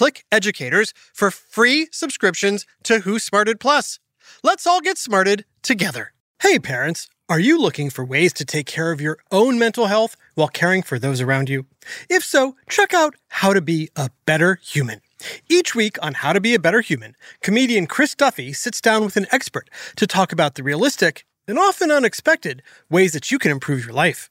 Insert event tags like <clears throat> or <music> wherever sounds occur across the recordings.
Click Educators for free subscriptions to Who Smarted Plus. Let's all get smarted together. Hey, parents, are you looking for ways to take care of your own mental health while caring for those around you? If so, check out How to Be a Better Human. Each week on How to Be a Better Human, comedian Chris Duffy sits down with an expert to talk about the realistic and often unexpected ways that you can improve your life.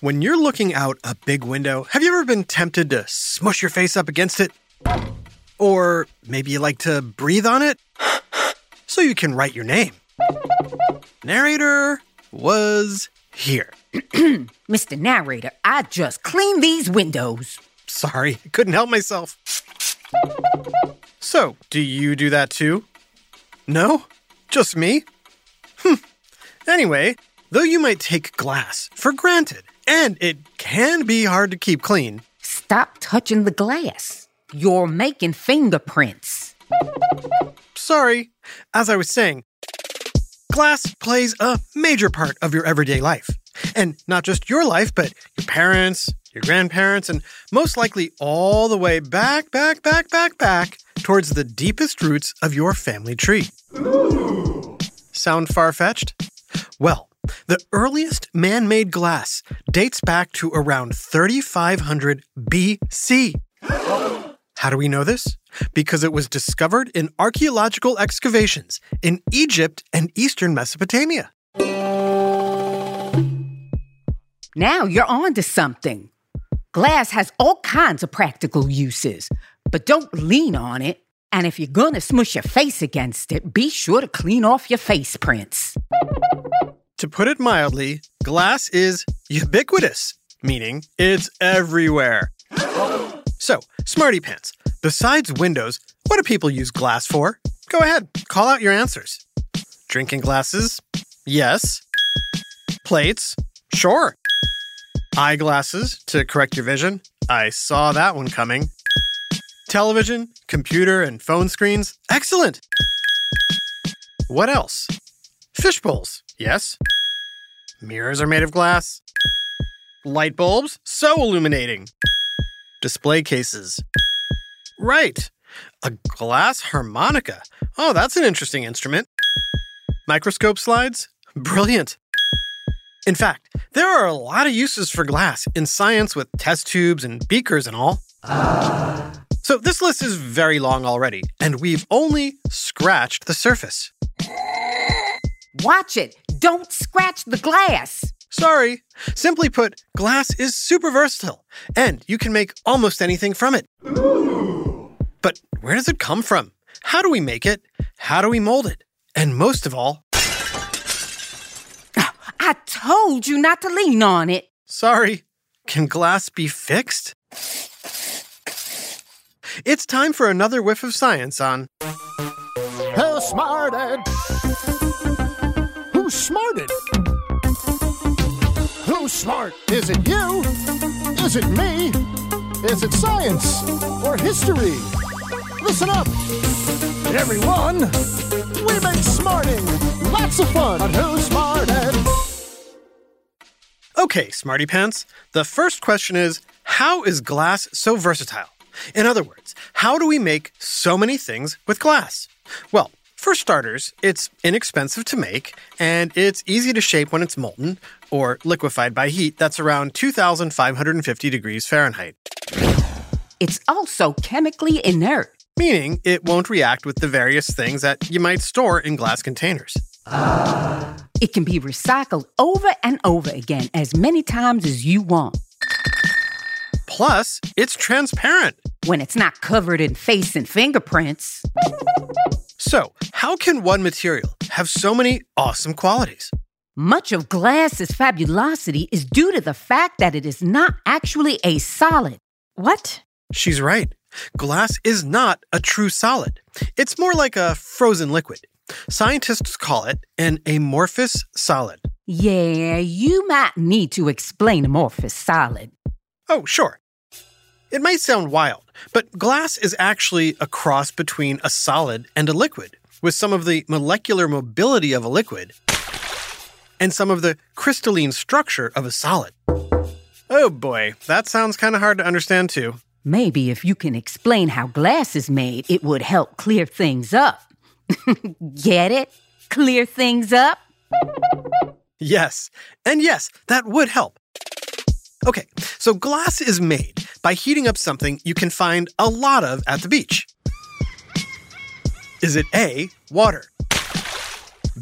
When you're looking out a big window, have you ever been tempted to smush your face up against it? Or maybe you like to breathe on it? So you can write your name. Narrator was here. <clears throat> Mr. Narrator, I just cleaned these windows. Sorry, couldn't help myself. So, do you do that too? No? Just me? Hmm. Anyway, though you might take glass for granted, and it can be hard to keep clean, Stop touching the glass. You're making fingerprints. sorry, as I was saying, glass plays a major part of your everyday life. And not just your life, but your parents, your grandparents, and most likely all the way back, back, back, back, back towards the deepest roots of your family tree. Sound far fetched? Well, the earliest man made glass dates back to around 3500 BC. How do we know this? Because it was discovered in archaeological excavations in Egypt and eastern Mesopotamia. Now you're on to something. Glass has all kinds of practical uses, but don't lean on it. And if you're gonna smush your face against it, be sure to clean off your face prints. To put it mildly, glass is ubiquitous, meaning it's everywhere. So, Smarty Pants, besides windows, what do people use glass for? Go ahead, call out your answers. Drinking glasses? Yes. Plates? Sure. Eyeglasses to correct your vision? I saw that one coming. Television, computer, and phone screens? Excellent. What else? Fish bowls? Yes. Mirrors are made of glass. Light bulbs? So illuminating. Display cases. Right. A glass harmonica. Oh, that's an interesting instrument. Microscope slides? Brilliant. In fact, there are a lot of uses for glass in science with test tubes and beakers and all. Ah. So this list is very long already, and we've only scratched the surface. Watch it. Don't scratch the glass. Sorry. Simply put, glass is super versatile, and you can make almost anything from it. But where does it come from? How do we make it? How do we mold it? And most of all, I told you not to lean on it. sorry, can glass be fixed? It's time for another whiff of science on Who smarted? Who's smarted? Who's smart? Is it you? Is it me? Is it science or history? Listen up, everyone. We make smarting lots of fun on Who's Smarted. Okay, Smarty Pants. The first question is How is glass so versatile? In other words, how do we make so many things with glass? Well, for starters, it's inexpensive to make and it's easy to shape when it's molten or liquefied by heat that's around 2,550 degrees Fahrenheit, It's also chemically inert. meaning it won't react with the various things that you might store in glass containers. It can be recycled over and over again as many times as you want. Plus, it's transparent. When it's not covered in face and fingerprints, <laughs> So, how can one material have so many awesome qualities? much of glass's fabulosity is due to the fact that it is not actually a solid. What? She's right. Glass is not a true solid. It's more like a frozen liquid. Scientists call it an amorphous solid. Yeah, you might need to explain amorphous solid. Oh, sure. It might sound wild, but glass is actually a cross between a solid and a liquid, with some of the molecular mobility of a liquid and some of the crystalline structure of a solid. Oh boy, that sounds kind of hard to understand too. Maybe if you can explain how glass is made, it would help clear things up. <laughs> Get it? Clear things up? Yes, and yes, that would help. Okay, so glass is made by heating up something you can find a lot of at the beach. Is it A, water,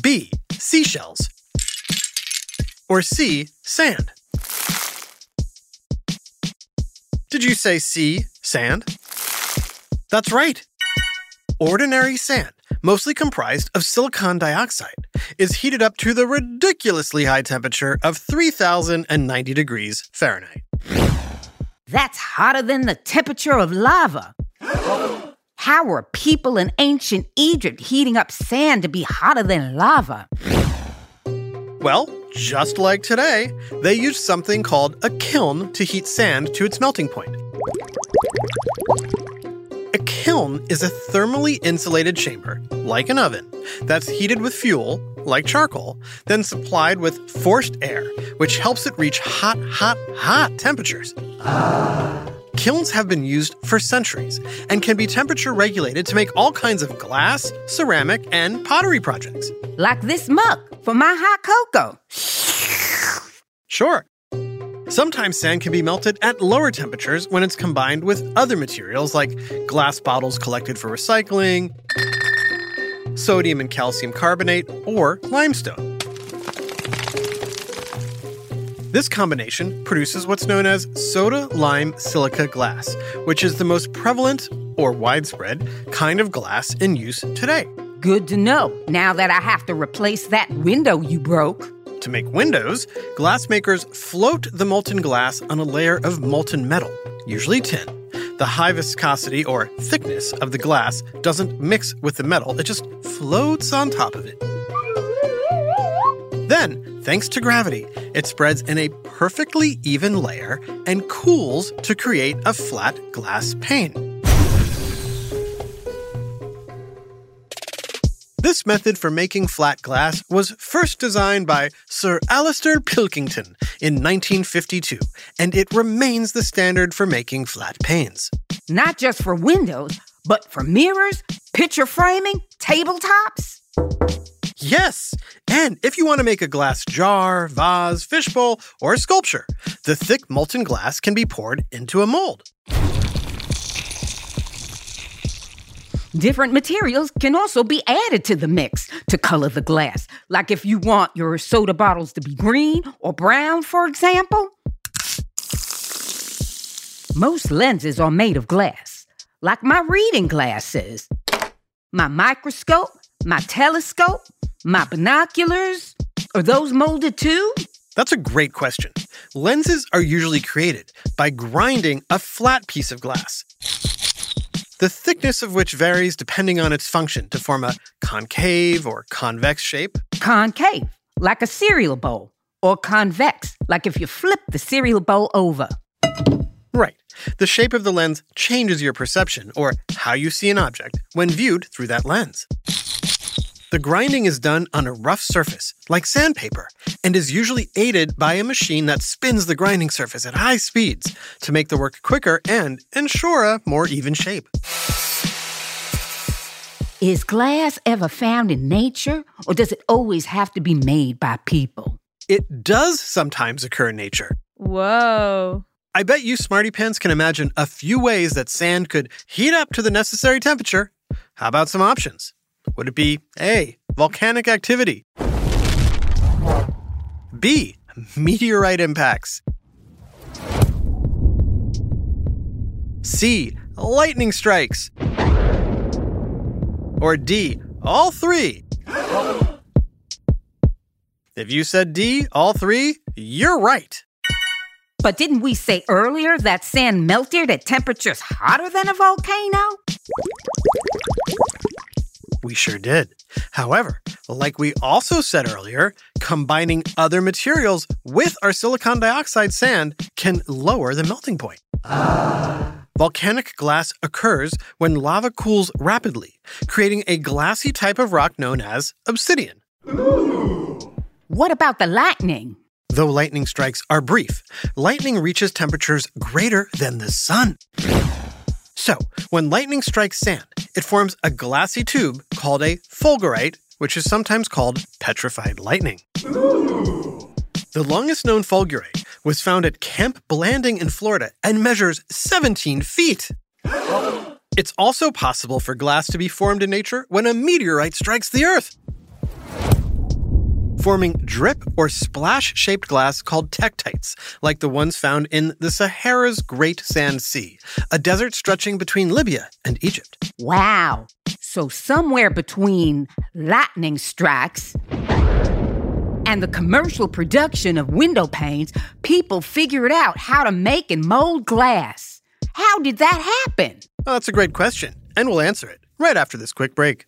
B, seashells, or C, sand? Did you say C, sand? That's right. Ordinary sand, mostly comprised of silicon dioxide, is heated up to the ridiculously high temperature of 3090 degrees Fahrenheit. That's hotter than the temperature of lava. How were people in ancient Egypt heating up sand to be hotter than lava? Well, just like today, they used something called a kiln to heat sand to its melting point. A kiln is a thermally insulated chamber, like an oven, that's heated with fuel, like charcoal, then supplied with forced air, which helps it reach hot, hot, hot temperatures. Kilns have been used for centuries and can be temperature regulated to make all kinds of glass, ceramic, and pottery projects. Like this mug for my hot cocoa. Sure. Sometimes sand can be melted at lower temperatures when it's combined with other materials like glass bottles collected for recycling, sodium and calcium carbonate, or limestone. This combination produces what's known as soda lime silica glass, which is the most prevalent or widespread kind of glass in use today. Good to know now that I have to replace that window you broke. To make windows, glassmakers float the molten glass on a layer of molten metal, usually tin. The high viscosity or thickness of the glass doesn't mix with the metal, it just floats on top of it. Then, thanks to gravity, it spreads in a perfectly even layer and cools to create a flat glass pane. Method for making flat glass was first designed by Sir Alastair Pilkington in 1952, and it remains the standard for making flat panes. Not just for windows, but for mirrors, picture framing, tabletops. Yes, and if you want to make a glass jar, vase, fishbowl, or sculpture, the thick molten glass can be poured into a mold. Different materials can also be added to the mix to color the glass. Like if you want your soda bottles to be green or brown, for example. Most lenses are made of glass, like my reading glasses, my microscope, my telescope, my binoculars. Are those molded too? That's a great question. Lenses are usually created by grinding a flat piece of glass, the thickness of which varies depending on its function to form a concave or convex shape. Concave, like a cereal bowl, or convex, like if you flip the cereal bowl over. Right. The shape of the lens changes your perception or how you see an object when viewed through that lens. The grinding is done on a rough surface, like sandpaper, and is usually aided by a machine that spins the grinding surface at high speeds to make the work quicker and ensure a more even shape. Is glass ever found in nature, or does it always have to be made by people? It does sometimes occur in nature. Whoa. I bet you smarty pants can imagine a few ways that sand could heat up to the necessary temperature. How about some options? Would it be A, volcanic activity? B, meteorite impacts? C, lightning strikes? Or D, all three? If you said D, all three, you're right. But didn't we say earlier that sand melted at temperatures hotter than a volcano? We sure did. However, like we also said earlier, combining other materials with our silicon dioxide sand can lower the melting point. Volcanic glass occurs when lava cools rapidly, creating a glassy type of rock known as obsidian. What about the lightning? Though lightning strikes are brief, lightning reaches temperatures greater than the sun. So, when lightning strikes sand, it forms a glassy tube called a fulgurite, which is sometimes called petrified lightning. The longest known fulgurite was found at Camp Blanding in Florida and measures 17 feet. <gasps> It's also possible for glass to be formed in nature when a meteorite strikes the Earth forming drip or splash shaped glass called tektites, like the ones found in the Sahara's Great Sand Sea, a desert stretching between Libya and Egypt. Wow. So, somewhere between lightning strikes and the commercial production of window panes, people figured out how to make and mold glass. How did that happen? Well, that's a great question, and we'll answer it right after this quick break.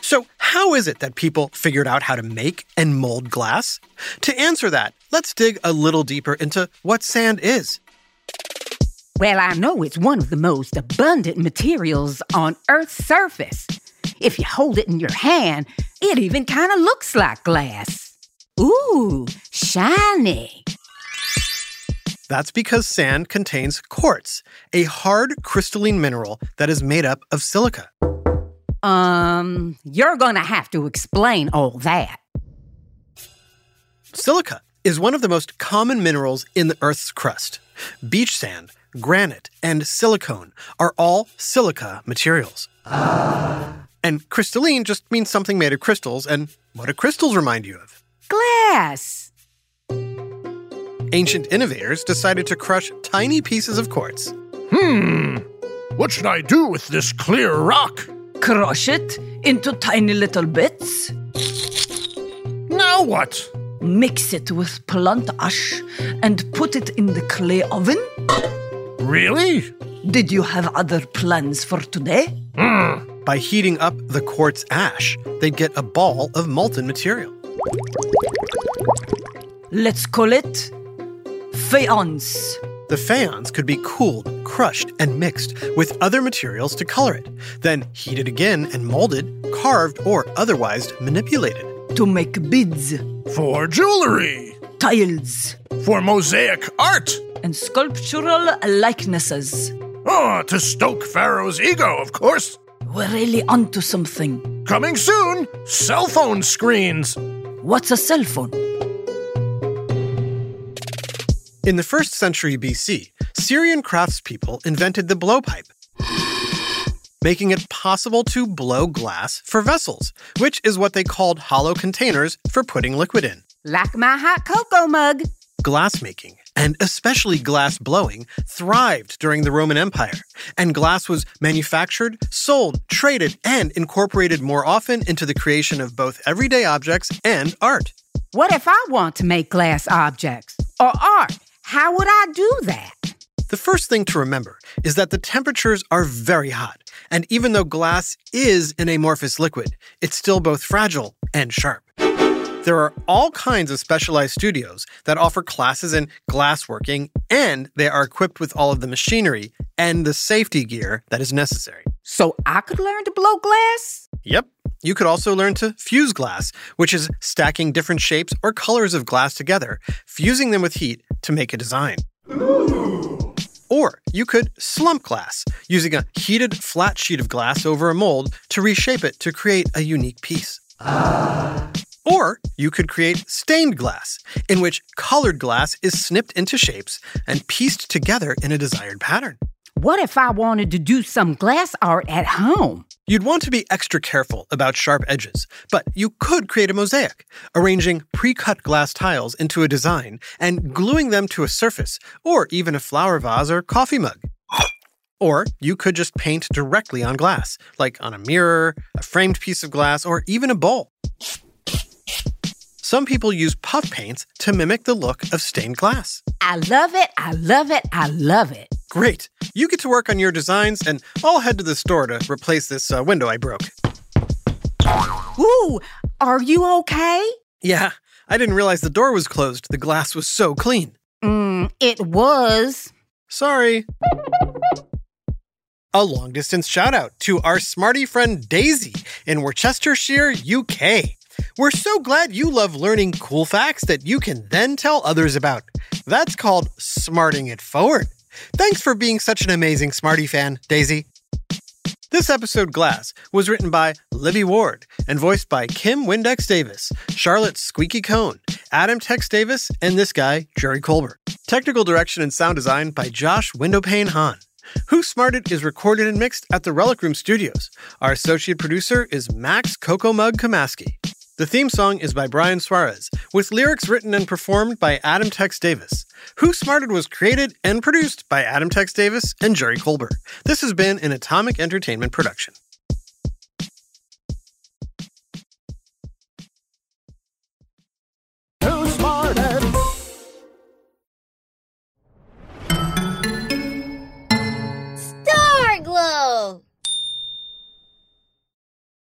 So, how is it that people figured out how to make and mold glass? To answer that, let's dig a little deeper into what sand is. Well, I know it's one of the most abundant materials on Earth's surface. If you hold it in your hand, it even kind of looks like glass. Ooh, shiny. That's because sand contains quartz, a hard crystalline mineral that is made up of silica. Um, you're gonna have to explain all that. Silica is one of the most common minerals in the Earth's crust. Beach sand, granite, and silicone are all silica materials. And crystalline just means something made of crystals, and what do crystals remind you of? Glass. Ancient innovators decided to crush tiny pieces of quartz. Hmm. What should I do with this clear rock? Crush it into tiny little bits. Now what? Mix it with plant ash and put it in the clay oven. Really? Did you have other plans for today? Hmm. By heating up the quartz ash, they'd get a ball of molten material. Let's call it faience. The faience could be cooled, crushed, and mixed with other materials to color it, then heated again and molded, carved, or otherwise manipulated. To make beads, For jewelry. tiles, For mosaic art. and sculptural likenesses. Oh, to stoke Pharaoh's ego, of course. We're really onto something. Coming soon, cell phone screens. What's a cell phone? In the first century BC, Syrian craftspeople invented the blowpipe, making it possible to blow glass for vessels, which is what they called hollow containers for putting liquid in. Like my hot cocoa mug. Glassmaking, and especially glass blowing, thrived during the Roman Empire, and glass was manufactured, sold, traded, and incorporated more often into the creation of both everyday objects and art. What if I want to make glass objects or art? How would I do that? The first thing to remember is that the temperatures are very hot, and even though glass is an amorphous liquid, it's still both fragile and sharp. There are all kinds of specialized studios that offer classes in glassworking, and they are equipped with all of the machinery and the safety gear that is necessary. So I could learn to blow glass? Yep. You could also learn to fuse glass, which is stacking different shapes or colors of glass together, fusing them with heat to make a design. Or you could slump glass, using a heated flat sheet of glass over a mold to reshape it to create a unique piece. Or you could create stained glass, in which colored glass is snipped into shapes and pieced together in a desired pattern. What if I wanted to do some glass art at home? You'd want to be extra careful about sharp edges, but you could create a mosaic, arranging pre cut glass tiles into a design and gluing them to a surface, or even a flower vase or coffee mug. Or you could just paint directly on glass, like on a mirror, a framed piece of glass, or even a bowl. Some people use puff paints to mimic the look of stained glass. I love it, I love it, I love it. Great. You get to work on your designs, and I'll head to the store to replace this uh, window I broke. Ooh, are you okay? Yeah, I didn't realize the door was closed. The glass was so clean. Mm, it was. Sorry. A long distance shout out to our smarty friend Daisy in Worcestershire, UK. We're so glad you love learning cool facts that you can then tell others about. That's called smarting it forward. Thanks for being such an amazing Smarty fan, Daisy. This episode, Glass, was written by Libby Ward and voiced by Kim Windex Davis, Charlotte Squeaky Cone, Adam Tex Davis, and this guy, Jerry Kolber. Technical direction and sound design by Josh Windowpane Hahn. Who Smarted is recorded and mixed at the Relic Room Studios. Our associate producer is Max Coco Mug Kamaski. The theme song is by Brian Suarez, with lyrics written and performed by Adam Tex Davis. Who Smarted was created and produced by Adam Tex Davis and Jerry Kolber. This has been an Atomic Entertainment production. Who Smarted? Star Glow!